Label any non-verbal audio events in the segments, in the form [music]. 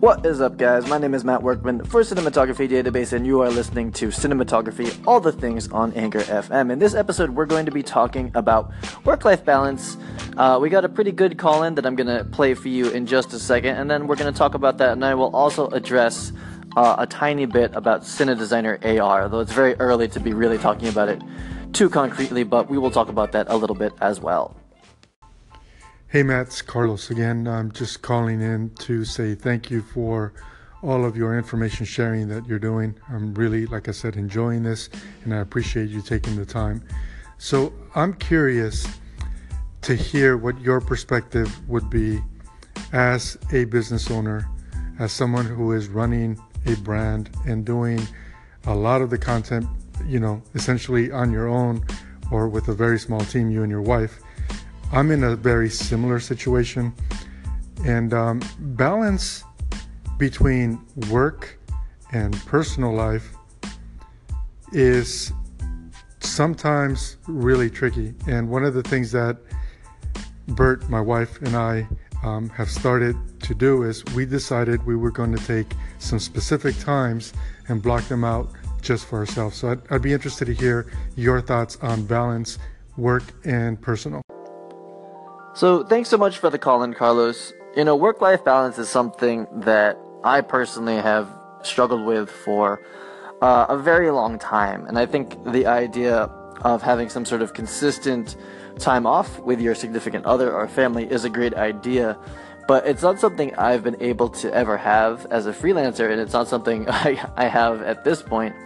What is up, guys? My name is Matt Workman for Cinematography Database, and you are listening to Cinematography, all the things on Anchor FM. In this episode, we're going to be talking about work life balance. Uh, we got a pretty good call in that I'm going to play for you in just a second, and then we're going to talk about that, and I will also address uh, a tiny bit about Cine Designer AR, though it's very early to be really talking about it too concretely, but we will talk about that a little bit as well. Hey Matt, it's Carlos again. I'm just calling in to say thank you for all of your information sharing that you're doing. I'm really, like I said, enjoying this and I appreciate you taking the time. So I'm curious to hear what your perspective would be as a business owner, as someone who is running a brand and doing a lot of the content, you know, essentially on your own or with a very small team, you and your wife I'm in a very similar situation, and um, balance between work and personal life is sometimes really tricky. And one of the things that Bert, my wife, and I um, have started to do is we decided we were going to take some specific times and block them out just for ourselves. So I'd, I'd be interested to hear your thoughts on balance, work, and personal. So, thanks so much for the call in, Carlos. You know, work life balance is something that I personally have struggled with for uh, a very long time. And I think the idea of having some sort of consistent time off with your significant other or family is a great idea. But it's not something I've been able to ever have as a freelancer, and it's not something [laughs] I, I have at this point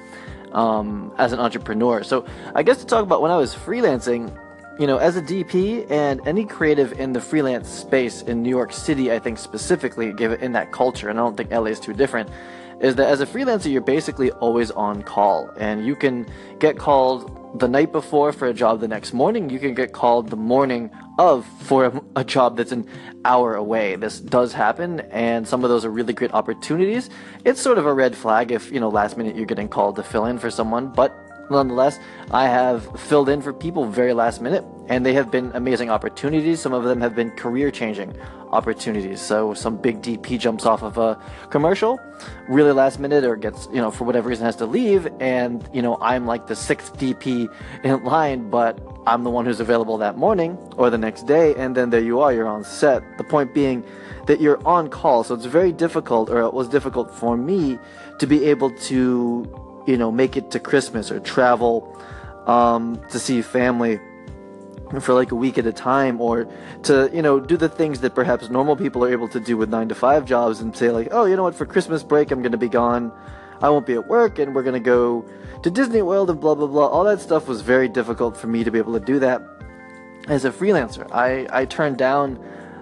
um, as an entrepreneur. So, I guess to talk about when I was freelancing, you know, as a DP and any creative in the freelance space in New York City, I think specifically, given in that culture, and I don't think LA is too different, is that as a freelancer, you're basically always on call, and you can get called the night before for a job the next morning. You can get called the morning of for a, a job that's an hour away. This does happen, and some of those are really great opportunities. It's sort of a red flag if you know last minute you're getting called to fill in for someone, but nonetheless, I have filled in for people very last minute, and they have been amazing opportunities. Some of them have been career changing opportunities. So, some big DP jumps off of a commercial really last minute or gets, you know, for whatever reason has to leave, and, you know, I'm like the sixth DP in line, but I'm the one who's available that morning or the next day, and then there you are, you're on set. The point being that you're on call, so it's very difficult, or it was difficult for me to be able to you know, make it to Christmas or travel um, to see family for like a week at a time or to you know do the things that perhaps normal people are able to do with 9 to 5 jobs and say like oh you know what? For Christmas break I'm going to be gone. I won't be at work and we're going to go to Disney World and blah blah blah. All that stuff was very difficult for me to be able to do that as a freelancer. I I turned down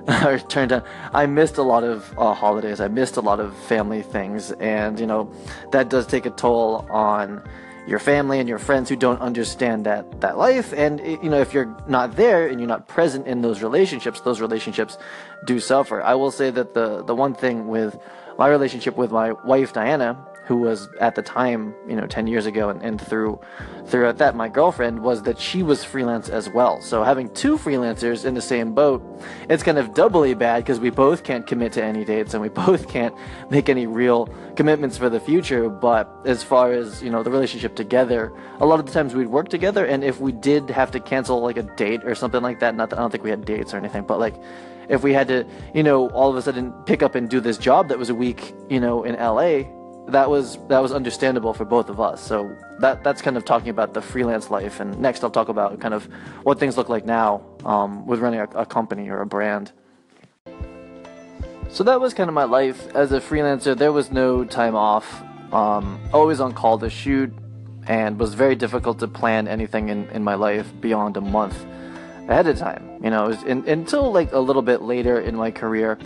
[laughs] or turned down. I missed a lot of uh, holidays. I missed a lot of family things, and you know that does take a toll on your family and your friends who don't understand that that life. And you know if you're not there and you're not present in those relationships, those relationships do suffer. I will say that the the one thing with my relationship with my wife Diana who was at the time, you know, 10 years ago and, and through throughout that my girlfriend was that she was freelance as well. So having two freelancers in the same boat, it's kind of doubly bad because we both can't commit to any dates and we [laughs] both can't make any real commitments for the future. But as far as, you know, the relationship together, a lot of the times we'd work together and if we did have to cancel like a date or something like that, not that I don't think we had dates or anything, but like if we had to, you know, all of a sudden pick up and do this job that was a week, you know, in LA, that was that was understandable for both of us. So that that's kind of talking about the freelance life. And next, I'll talk about kind of what things look like now um, with running a, a, company or a brand. So that was kind of my life as a freelancer. There was no time off. Um, always on call to shoot, and was very difficult to plan anything in, in my life beyond a month ahead of time. You know, in, until like a little bit later in my career,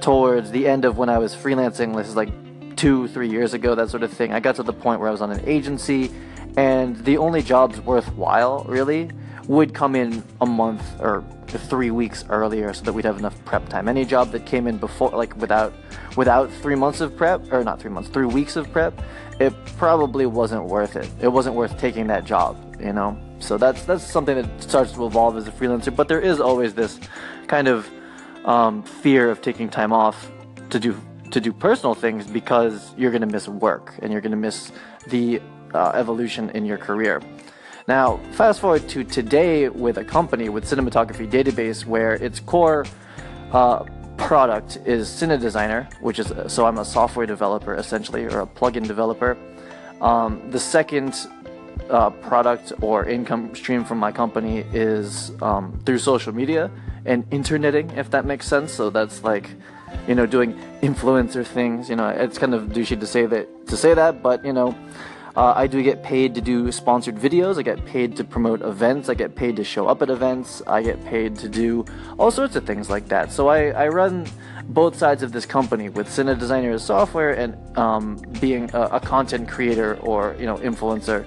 towards the end of when I was freelancing. This is like two, three years ago, that sort of thing. I got to the point where I was on an agency, and the only jobs worthwhile, really, would come in a month or three weeks earlier so that we'd have enough prep time. Any job that came in before, like without, without three months of prep, or not three months, three weeks of prep, it probably wasn't worth it. It wasn't worth taking that job, you know? So that's, that's something that starts to evolve as a freelancer, but there is always this kind of um, fear of taking time off to do to do personal things because you're going to miss work and you're going to miss the uh, evolution in your career. Now, fast forward to today with a company with Cinematography Database where its core uh, product is CineDesigner, which is so I'm a software developer essentially or a plugin developer. Um, the second uh, product or income stream from my company is um, through social media and interneting, if that makes sense. So that's like, you know, doing influencer things. You know, it's kind of douchey to say that to say that, but you know, uh, I do get paid to do sponsored videos. I get paid to promote events. I get paid to show up at events. I get paid to do all sorts of things like that. So I, I run both sides of this company with CineDesigner as software and um, being a, a, content creator or you know influencer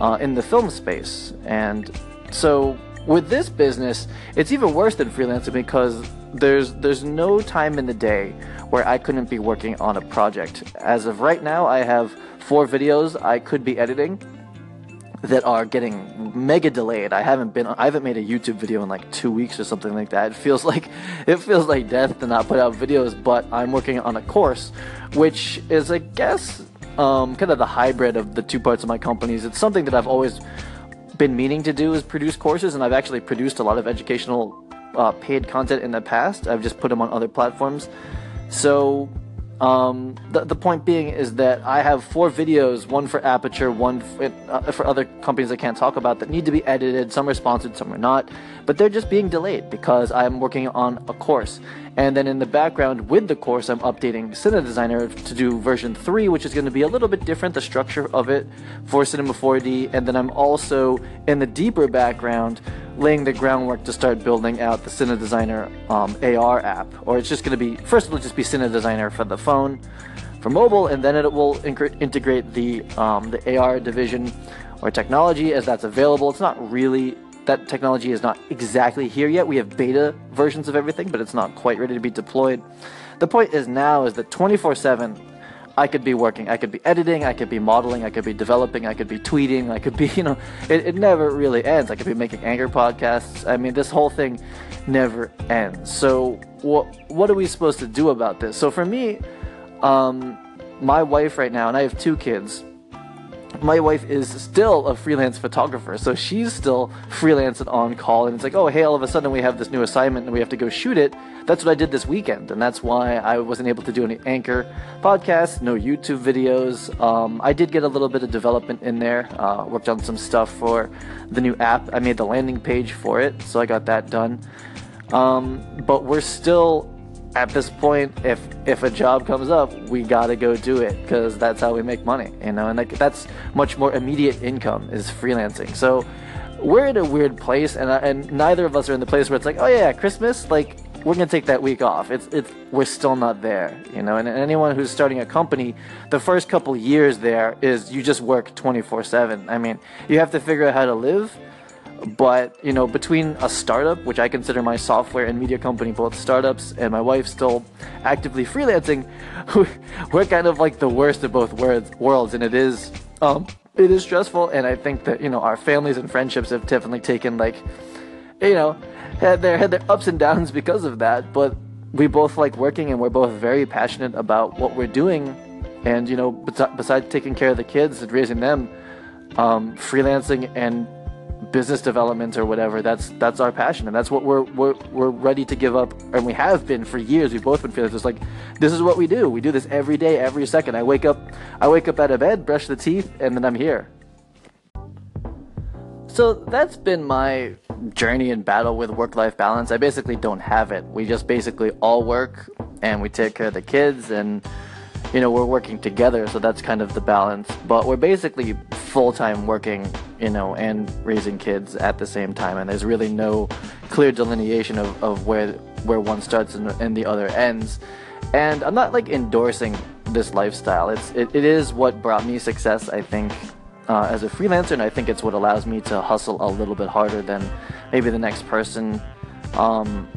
uh, in the film space. And so with this business, it's even worse than freelancing because there's there's no time in the day where I couldn't be working on a project. As of right now, I have four videos I could be editing that are getting mega delayed. I haven't been I haven't made a YouTube video in like 2 weeks or something like that. It feels [laughs] like it feels like death to not put out videos, but I'm working on a course which is I guess um, kind of the hybrid of the two parts of my companies. It's something that I've always been meaning to do is produce courses and I've actually produced a lot of educational uh, paid content in the past. I've just put them on other platforms. So um, the, the point being is that I have four videos, one for Aperture, one for, uh, for other companies I can't talk about that need to be edited. Some are sponsored, some are not, but they're just being delayed because I'm working on a course. And then in the background with the course, I'm updating CineDesigner to do version 3, which is going to be a little bit different, the structure of it for Cinema 4D. And then I'm also in the deeper background laying the groundwork to start building out the CineDesigner um, AR app. Or it's just going to be, first it'll just be CineDesigner for the phone, for mobile, and then it will integrate the, um, the AR division or technology as that's available. It's not really that technology is not exactly here yet. We have beta versions of everything, but it's not quite ready to be deployed. The point is now is that 24/7 I could be working, I could be editing, I could be modeling, I could be developing, I could be tweeting, I could be, [laughs] you know, it, it never really ends. I could be making Anchor podcasts. I mean, this whole thing never ends. So, what what are we supposed to do about this? So for me, um, my wife right now, and I have two kids my wife is still a freelance photographer, so she's still freelancing on call. And it's like, oh, hey, all of a sudden we have this new assignment and we have to go shoot it. That's what I did this weekend, and that's why I wasn't able to do any anchor podcasts, no YouTube videos. Um, I did get a little bit of development in there, uh, worked on some stuff for the new app. I made the landing page for it, so I got that done. Um, but we're still at this point, if if a job comes up, we gotta go do it because that's how we make money, you know. And like, that's much more immediate income is freelancing. So we're in a weird place, and and neither of us are in the place where it's like, oh yeah, Christmas, like we're gonna take that week off. It's it's we're still not there, you know. And anyone who's starting a company, the first couple years there is you just work 24/7. I mean, you have to figure out how to live but you know between a startup which i consider my software and media company both startups and my wife still actively freelancing [laughs] we're kind of like the worst of both worlds and it is um, it is stressful and i think that you know our families and friendships have definitely taken like you know had their had their ups and downs because of that. But we both like working and we're both very passionate about what we're doing. And you know besides taking care of the kids and raising them um, freelancing and business development or whatever that's that's our passion and that's what we're we're, we're ready to give up and we have been for years we've both been feeling this like this is what we do we do this every day every second i wake up i wake up out of bed brush the teeth and then i'm here. So that's been my journey and battle with work life balance i basically don't have it we just basically all work and we take care of the kids and you know we're working together so that's kind of the balance. But we're basically full-time working you know and raising kids at the same time and there's really no clear delineation of, of where where one starts and, and the other ends. And i'm not like endorsing this lifestyle. It's it, it is what brought me success i think uh, as a freelancer and i think it's what allows me to hustle a little bit harder than maybe the next person. Um,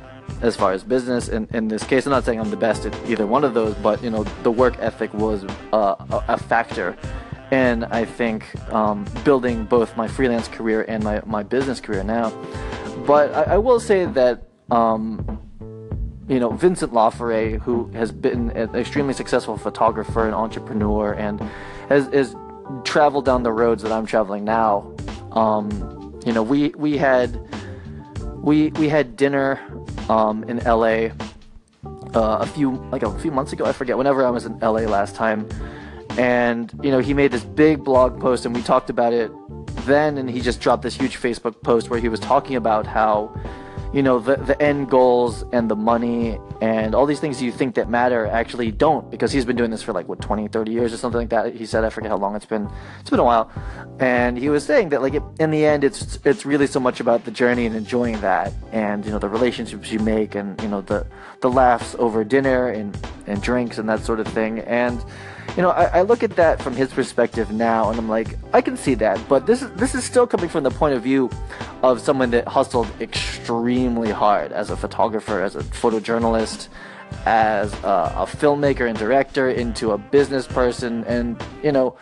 as far as business. In, in this case, I'm not saying I'm the best at either one of those, but you know, the work ethic was uh, a, factor. And I think um, building both my freelance career and my, my business career now. But I, I will say that um, you know, Vincent Laforet, who has been an extremely successful photographer and entrepreneur and has, has traveled down the roads that I'm traveling now. Um, you know, we, we had, we, we had dinner, um, in LA, uh, a few, like a few months ago, I forget, whenever I was in LA last time. And, you know, he made this big blog post and we talked about it then and he just dropped this huge Facebook post where he was talking about how you know the the end goals and the money and all these things you think that matter actually don't because he's been doing this for like what 20 30 years or something like that. He said i forget how long it's been. It's been a while. And he was saying that like it, in the end it's it's really so much about the journey and enjoying that and you know the relationships you make and you know the the laughs over dinner and and drinks and that sort of thing. And you know, I, I, look at that from his perspective now, and I'm like, I can see that, but this is this is still coming from the point of view of someone that hustled extremely hard as a photographer, as a photojournalist, as a, a filmmaker and director, into a business person, and you know,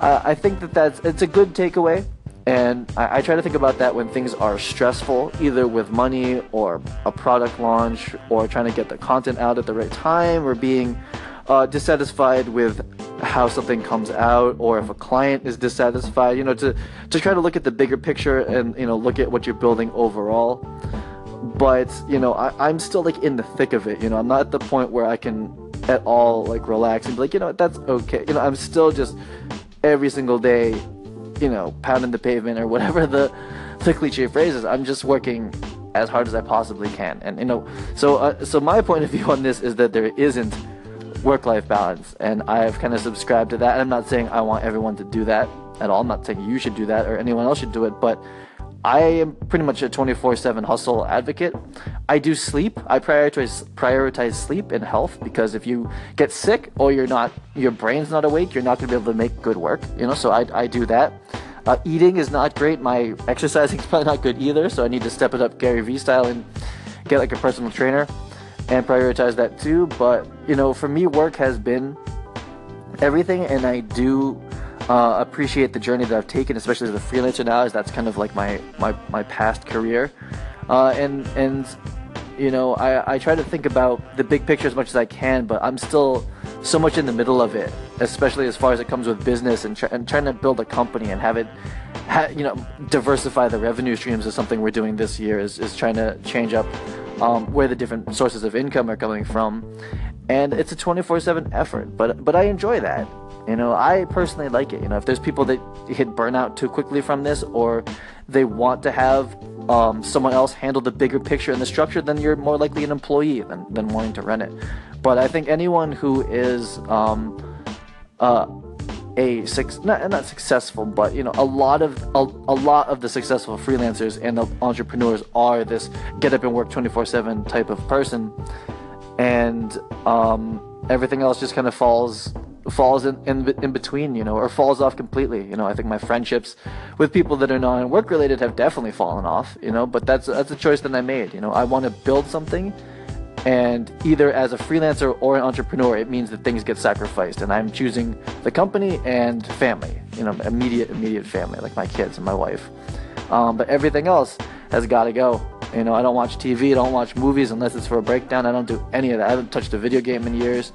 I, I think that that's it's a good takeaway. And I, I, try to think about that when things are stressful, either with money or a product launch or trying to get the content out at the right time or being uh, dissatisfied with how something comes out or if a client is dissatisfied you know to to try to look at the bigger picture and you know look at what you're building overall. But you know I, i'm still like in the thick of it you know i'm not at the point where i can at all like relax and be like you know that's okay. You know i'm still just every single day you know pounding the pavement or whatever the the cliche phrase is. I'm just working as hard as i possibly can. And you know so uh, so my point of view on this is that there isn't work life balance. And I've kind of subscribed to that. And I'm not saying I want everyone to do that at all. I'm not saying you should do that or anyone else should do it, but I am pretty much a 24/7 hustle advocate. I do sleep. I prioritize prioritize sleep and health because if you get sick or you're not your brain's not awake, you're not going to be able to make good work, you know? So I I do that. Uh, eating is not great. My exercising is [laughs] probably not good either, so I need to step it up Gary Vee style and get like a personal trainer and prioritize that too. But you know, for me, work has been everything, and I do uh, appreciate the journey that I've taken, especially as a freelancer now, as that's kind of like my my, my past career, uh, and and you know, I, I try to think about the big picture as much as I can, but I'm still so much in the middle of it, especially as far as it comes with business and, and trying to build a company and have it, ha- you know, diversify the revenue streams is something we're doing this year. Is, is trying to change up um, where the different sources of income are coming from, and it's a 24/7 effort. But but I enjoy that. You know, I personally like it. You know, if there's people that hit burnout too quickly from this, or they want to have um, someone else handle the bigger picture and the structure, then you're more likely an employee than, than wanting to run it. But I think anyone who is um, uh, a six not, not successful but you know a lot of a, a lot of the successful freelancers and the entrepreneurs are this get up and work 24/7 type of person. And um, everything else just kind of falls falls in, in in between you know or falls off completely. You know I think my friendships with people that are non work related have definitely fallen off you know but that's that's a choice that I made. You know I want to build something and either as a freelancer or an entrepreneur, it means that things get sacrificed. And I'm choosing the company and family, you know, immediate, immediate family, like my kids and my wife. Um, but everything else has got to go. You know, I don't watch TV, I don't watch movies unless it's for a breakdown. I don't do any of that. I haven't touched a video game in years.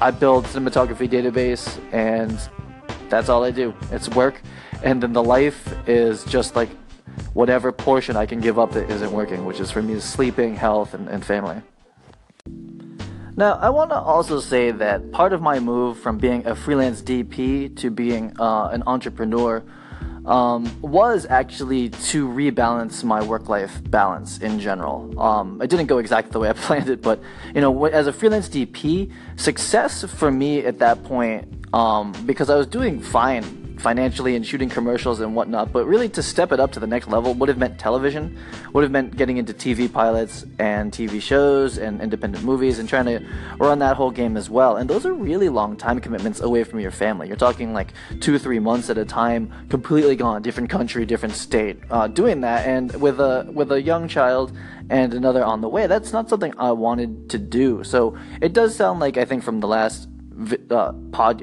I build cinematography database, and that's all I do. It's work, and then the life is just like whatever portion I can give up that isn't working, which is for me sleeping, health, and, and family. Now, I want to also say that part of my move from being a freelance DP to being uh, an entrepreneur um, was actually to rebalance my work-life balance in general. Um, it didn't go exactly the way I [laughs] planned it, but you know, as a freelance DP, success for me at that point, um, because I was doing fine financially and shooting commercials and whatnot, but really to step it up to the next level would have meant television, would have meant getting into TV pilots and TV shows and independent movies and trying to run that whole game as well. And those are really long time commitments away from your family. You're talking like two, three months at a time, completely gone, different country, different state, uh, doing that. And with a with a young child and another on the way, that's not something I wanted to do. So it does sound like I think from the last uh, pod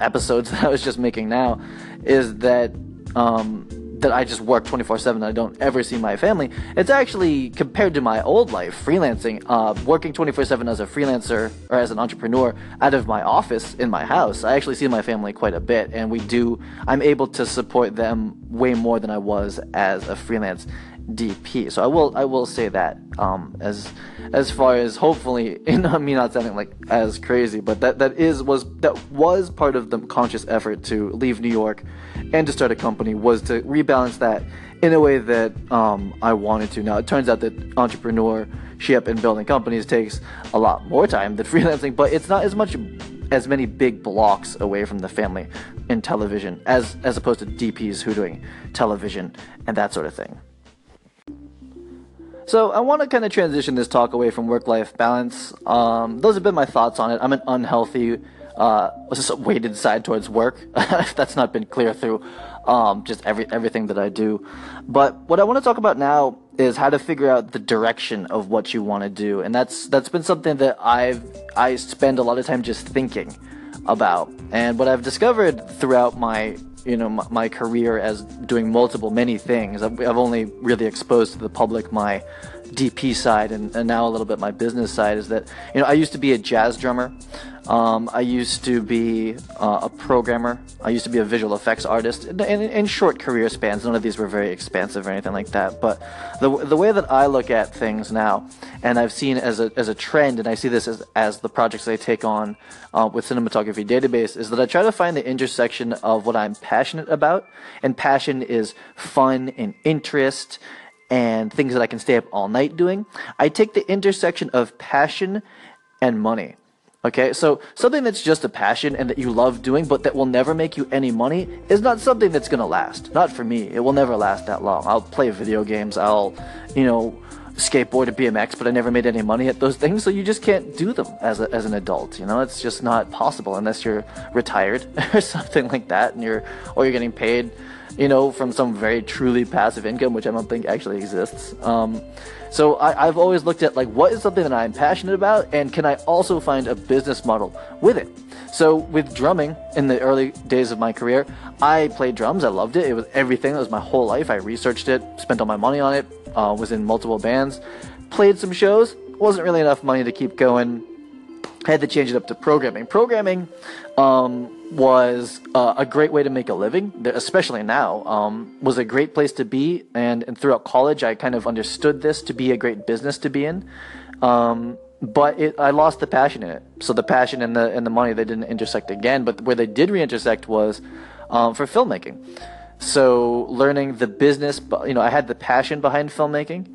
episodes [laughs] that I was just making now is that um, that I just work 24 7 I don't ever see my family. It's actually, compared to my old life, freelancing, uh, working 24 7 as a freelancer or as an entrepreneur out of my office in my house, I actually see my family quite a bit. And we do, I'm able to support them way more than I was as a freelance DP. So I will I will say that um, as as far as hopefully [laughs] you know me not sounding like as crazy, but that that is was that was part of the conscious effort to leave New York and to start a company was to rebalance that in a way that um, I wanted to. Now it turns out that entrepreneurship and building companies takes a lot more time than [laughs] freelancing, but it's not as much as many big blocks away from the family in television as as opposed to DPs who doing television and that sort of thing. So I want to kind of transition this talk away from work-life balance. Um, those have been my thoughts on it. I'm an unhealthy, uh, weighted side towards work. [laughs] if that's not been clear through um, just every everything that I do. But what I want to talk about now is how to figure out the direction of what you want to do, and that's that's been something that I've I spend a lot of time just thinking about. And what I've discovered throughout my you know my, my, career as doing multiple many things. I've, I've, only really exposed to the public my dp side and, and, now a little bit my business side is that you know i used to be a jazz drummer. Um, i used to be uh, a programmer. I used to be a visual effects artist. In, in, in, short career spans none of these were very expansive or anything like that but the, the way that i look at things now and i've seen as a, as a trend and i see this as, as the projects i take on uh, with cinematography database is that I try to find the intersection of what I'm passionate about, and passion is fun and interest and things that I can stay up all night doing. I take the intersection of passion and money. Okay, so something that's just a passion and that you love doing, but that will never make you any money is not something that's gonna last. Not for me. It will never last that long. I'll play video games. I'll, you know, skateboard or BMX, but I never made any money at those things, so you just can't do them as, a, as an adult. You know, it's just not possible unless you're retired [laughs] or something like that, and you're or you're getting paid, you know, from some very truly passive income, which I don't think actually exists. Um, so I, have always looked at like what is something that I'm passionate about, and can I also find a business model with it? So with drumming in the early days of my career, I played drums. I loved it. It was everything. It was my whole life. I researched it, spent all my money on it, uh, was in multiple bands, played some shows. Wasn't really enough money to keep going. Had to change it up to programming. Programming um, was uh, a great way to make a living, especially now. Um, was a great place to be, and, and throughout college, I kind of understood this to be a great business to be in. Um, but it, I lost the passion in it. So the passion and the and the money they didn't intersect again. But where they did reintersect was um, for filmmaking. So learning the business, you know, I had the passion behind filmmaking,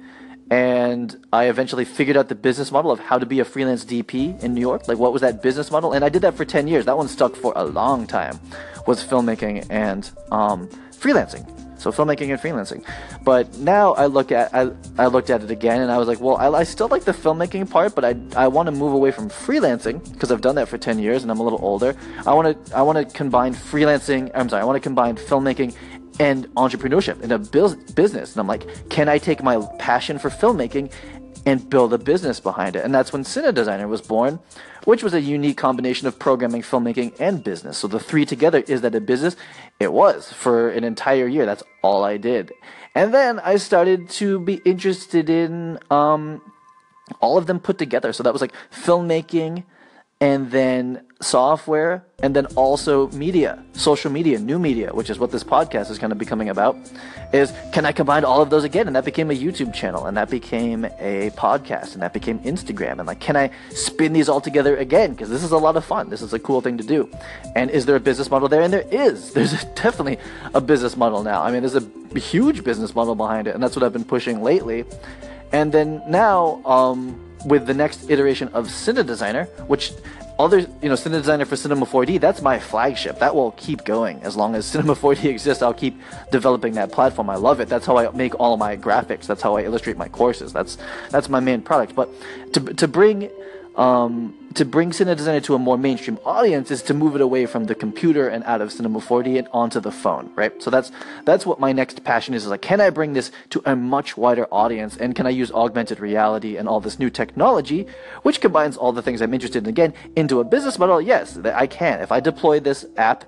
and I eventually figured out the business model of how to be a freelance DP in New York. Like, what was that business model? And I did that for ten years. That one stuck for a long time. Was filmmaking and um, freelancing. So filmmaking and freelancing. But now I look at I, I looked at it again and I was like, well, I, I still like the filmmaking part, but I I want to move away from freelancing because I've done that for 10 years and I'm a little older. I want to I want to combine freelancing, I'm sorry, I want to combine filmmaking and entrepreneurship in a business. And I'm like, can I take my passion for filmmaking and build a business behind it? And that's when Cine Designer was born, which was a unique combination of programming, filmmaking, and business. So the three together is that a business? It was for an entire year. That's all I did. And then I started to be interested in um, all of them put together. So that was like filmmaking, and then software, and then also media, social media, new media, which is what this podcast is kind of becoming about. Is can I combine all of those again? And that became a YouTube channel, and that became a podcast, and that became Instagram. And like, can I spin these all together again? Because this is a lot of fun. This is a cool thing to do. And is there a business model there? And there is. [laughs] There's definitely a business model now. I mean, there's a huge business model behind it, and that's what I've been pushing lately. And then now, um, with the next iteration of Cine Designer, which other, you know, Cine Designer for Cinema 4D, that's my flagship. That will keep going as long as Cinema [laughs] 4D exists. I'll keep developing that platform. I love it. That's how I make all my graphics. That's how I illustrate my courses. That's that's my main product. But to to bring um, to bring Cine Designer to a more mainstream audience is to move it away from the computer and out of Cinema 4D and onto the phone, right? So that's that's what my next passion is. Is like, can I bring this to a much wider audience, and can I use augmented reality and all this new technology, which combines all the things I'm interested in again, into a business model? Yes, I can. If I deploy this app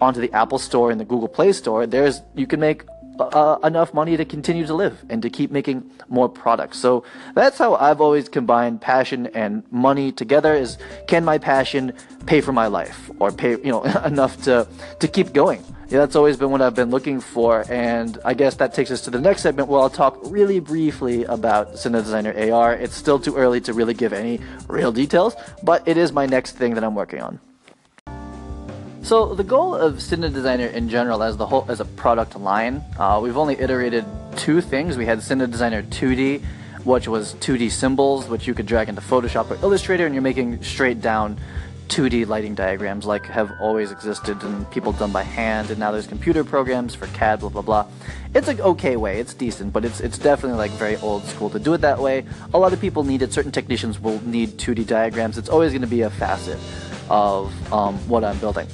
onto the Apple Store and the Google Play Store, there's you can make uh, enough money to continue to live and to keep making more products. So that's how I've always combined passion and money together is can my passion pay for my life or pay, you know, [laughs] enough to, to keep going? Yeah, that's always been what I've been looking for. And I guess that takes us to the next segment where I'll talk really briefly about Cinema Designer AR. It's still too early to really give any real details, but it is my next thing that I'm working on. So the goal of Cinema Designer in general, as the whole as a product line, uh, we've only iterated two things. We had Cinema Designer 2D, which was 2D symbols, which you could drag into Photoshop or Illustrator, and you're making straight down 2D lighting diagrams like have always existed and people done by hand, and now there's computer programs for CAD, blah blah blah. It's an okay way, it's decent, but it's it's definitely like very old school to do it that way. A lot of people need it. Certain technicians will need 2D diagrams. It's always going to be a facet of um, what I'm building.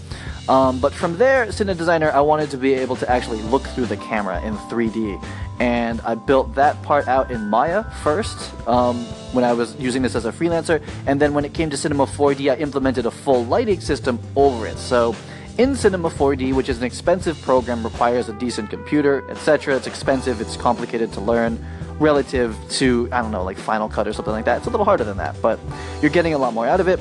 Um, but from there, Cinema Designer, I wanted to be able to actually look through the camera in 3D. And I built that part out in Maya first um, when I was using this as a freelancer. And then when it came to Cinema 4D, I implemented a full lighting system over it. So in Cinema 4D, which is an expensive program, requires a decent computer, etc. It's expensive, it's complicated to learn relative to, I don't know, like Final Cut or something like that. It's a little harder than that, but you're getting a lot more out of it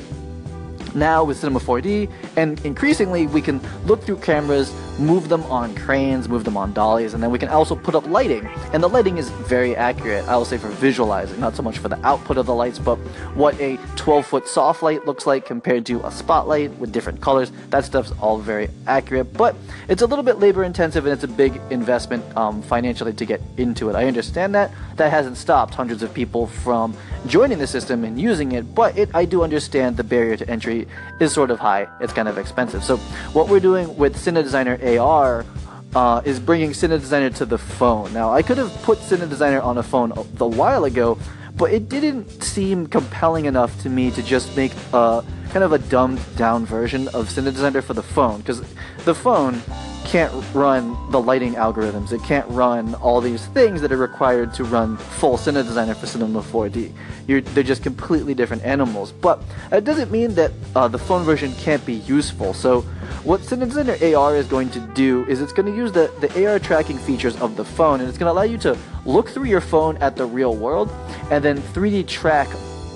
now with Cinema 4D, and increasingly we can look through cameras, move them on cranes, move them on dollies, and then we can also put up lighting. And the lighting is very accurate, I will say for visualizing, not so much for the output of the lights, but what a 12 foot soft light looks like compared to a spotlight with different colors. That stuff's all very accurate, but it's a little bit labor intensive and it's a big investment um, financially to get into it. I understand that. That hasn't stopped hundreds of people from joining the system and using it, but it, I do understand the barrier to entry is sort of high. It's kind of expensive. So what we're doing with Cinema Designer AR uh, is bringing Cinema Designer to the phone. Now I could have put Cinema Designer on a phone a, while ago, but it didn't seem compelling enough to me to just make a kind of a dumbed down version of Cinema Designer for the phone because the phone can't run the lighting algorithms. It can't run all these things that are required to run full Cinema Designer for Cinema 4D. You're, they're just completely different animals. But it doesn't mean that uh, the phone version can't be useful. So what Cinema Designer AR is going to do is it's going to use the, the AR tracking features of the phone and it's going to allow you to look through your phone at the real world and then 3D track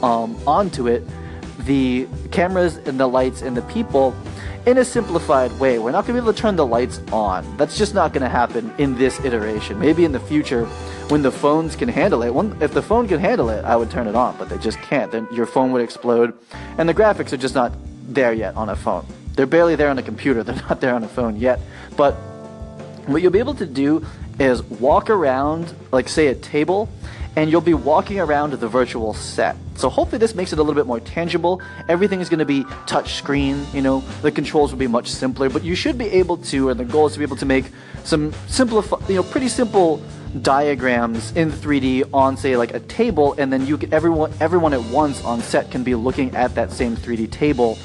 um, onto it the cameras and the lights and the people in a simplified way. We're not going to be able to turn the lights on. That's just not going to happen in this iteration. Maybe in the future, when the phones can handle it, when, if the phone can handle it, I would turn it on, but they just can't. Then your phone would explode, and the graphics are just not there yet on a phone. They're barely there on a computer. [laughs] They're not there on a phone yet. But what you'll be able to do is walk around, like say a table, and you'll be walking around the virtual set. So hopefully this makes it a little bit more tangible. Everything is going to be touch screen, you know, the controls will be much simpler, but you should be able to, and the goal is to be able to make some simplify, you know, pretty simple diagrams in 3D on say like a table and then you can, everyone everyone at once on set can be looking at that same 3D table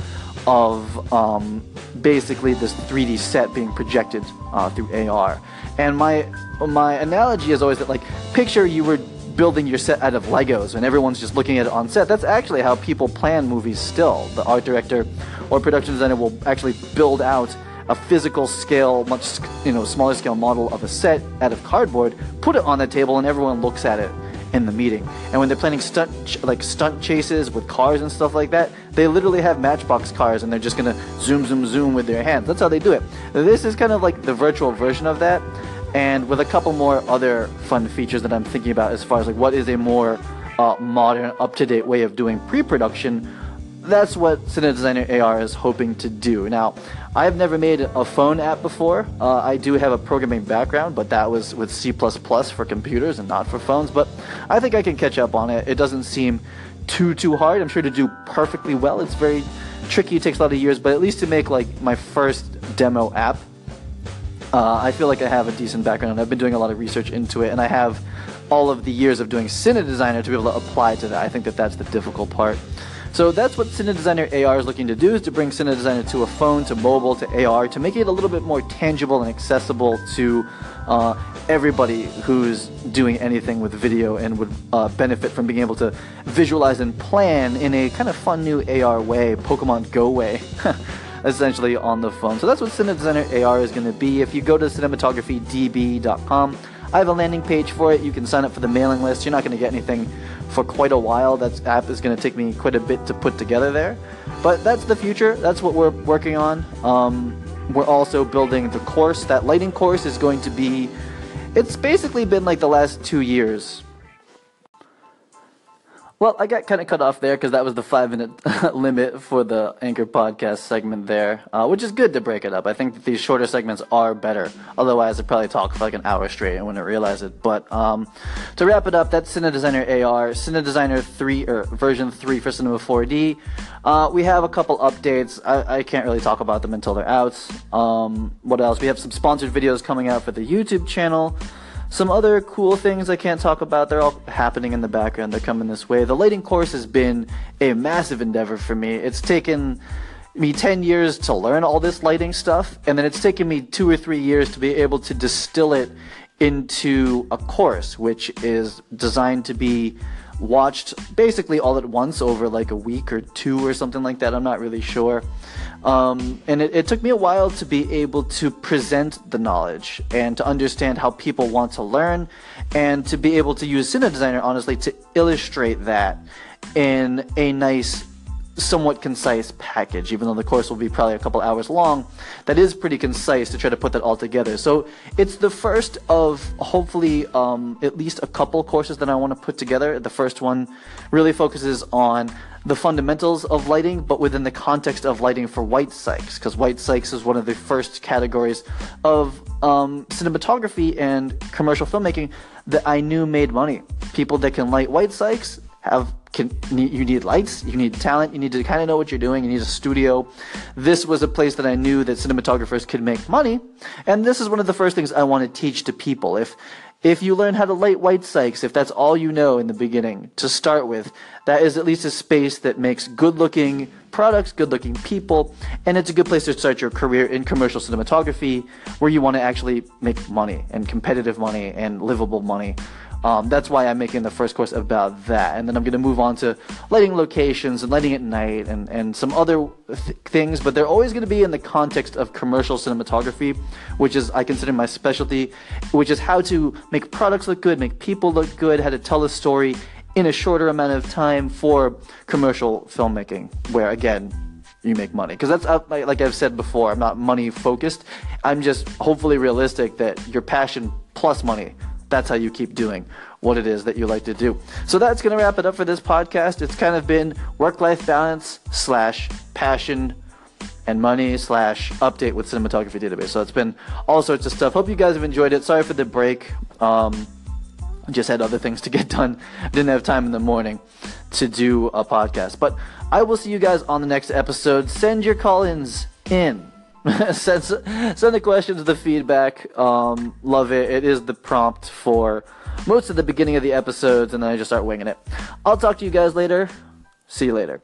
of um, basically this 3D set being projected uh, through AR. And my my analogy is always that like picture you were building your set out of Legos and everyone's just looking at it on set. That's actually how people plan movies still. The art director or production designer will actually build out a physical scale, much you know, smaller scale model of a set out of cardboard, put it on the table, and everyone looks at it in the meeting. And when they're planning stunt like stunt chases with cars and stuff like that, they literally have Matchbox cars, and they're just gonna zoom, zoom, zoom with their hands. That's how they do it. This is kind of like the virtual version of that and with a couple more other fun features that I'm thinking about as far as like what is a more uh, modern, up-to-date way of doing pre-production. That's what Cinema Designer AR is hoping to do. Now, I've never made a phone app before. Uh, I do have a programming background, but that was with C++ for computers and not for phones. But I think I can catch up on it. It doesn't seem too too hard. I'm sure to do perfectly well. It's very tricky. It takes a lot of years, but at least to make like my first demo app uh, I feel like I have a decent background. I've been doing a lot of research into it, and I have all of the years of doing Cinema Designer to be able to apply to that. I think that that's the difficult part. So that's what Cinema Designer AR is looking to do, is to bring Cinema Designer to a phone, to mobile, to AR, to make it a little bit more tangible and accessible to uh, everybody who's doing anything with video and would uh, benefit from being able to visualize and plan in a kind of fun new AR way, Pokemon Go way. [laughs] essentially on the phone. So that's what Cinema Designer AR is going to be. If you go to cinematographydb.com, I have a landing page for it. You can sign up for the mailing list. You're not going to get anything for quite a while. That app is going to take me quite a bit to put together there. But that's the future. That's what we're working on. Um, we're also building the course. That lighting course is going to be. It's basically been like the last two years well, I got kind of cut off there because that was the five minute [laughs] limit for the Anchor podcast segment there, uh, which is good to break it up. I think that these shorter segments are better. Otherwise, I'd probably talk for like an hour straight and wouldn't realize it. But um, to wrap it up, that's Cine Designer AR, Cine Designer 3, or version 3 for Cinema 4D. Uh, we have a couple updates. I, I, can't really talk about them until they're out. Um, what else? We have some sponsored videos coming out for the YouTube channel. Some other cool things I can't talk about, they're all happening in the background, they're coming this way. The lighting course has been a massive endeavor for me. It's taken me 10 years to learn all this lighting stuff, and then it's taken me two or three years to be able to distill it into a course, which is designed to be watched basically all at once over like a week or two or something like that. I'm not really sure. Um, and it, it, took me a while to be able to present the knowledge and to understand how people want to learn and to be able to use Cine Designer, honestly, to illustrate that in a nice, somewhat concise package, even though the course will be probably a couple hours long. That is pretty concise to try to put that all together. So it's the first of hopefully um, at least a couple courses that I want to put together. The first one really focuses on the fundamentals of lighting, but within the context of lighting for white cycs, because white cycs is one of the first categories of um, cinematography and commercial filmmaking that I knew made money. People that can light white cycs have can, you need lights, you need talent, you need to kind of know what you're doing, you need a studio. This was a place that I knew that cinematographers could make money, and this is one of the first things I want to teach to people. If if you learn how to light white cycs, if that's all you know in the beginning to start with, that is at least a space that makes good looking products, good looking people, and it's a good place to start your career in commercial cinematography where you want to actually make money and competitive money and livable money. Um, that's why I'm making the first course about that. And then I'm going to move on to lighting locations and lighting at night and, and some other th- things, but they're always going to be in the context of commercial cinematography, which is, I consider my specialty, which is how to make products look good, make people look good, how to tell a story in a shorter amount of time for commercial filmmaking, where again, you make money. Because that's, uh, like I've said before, I'm not money focused. I'm just hopefully realistic that your passion plus money that's how you keep doing what it is that you like to do. So that's going to wrap it up for this podcast. It's kind of been work life balance slash passion and money slash update with cinematography database. So it's been all sorts of stuff. Hope you guys have enjoyed it. Sorry for the break. Um, just had other things to get done. Didn't have time in the morning to do a podcast. But I will see you guys on the next episode. Send your call ins in. [laughs] send, send the questions, the feedback. Um, love it. It is the prompt for most of the beginning of the episodes, and then I just start winging it. I'll talk to you guys later. See you later.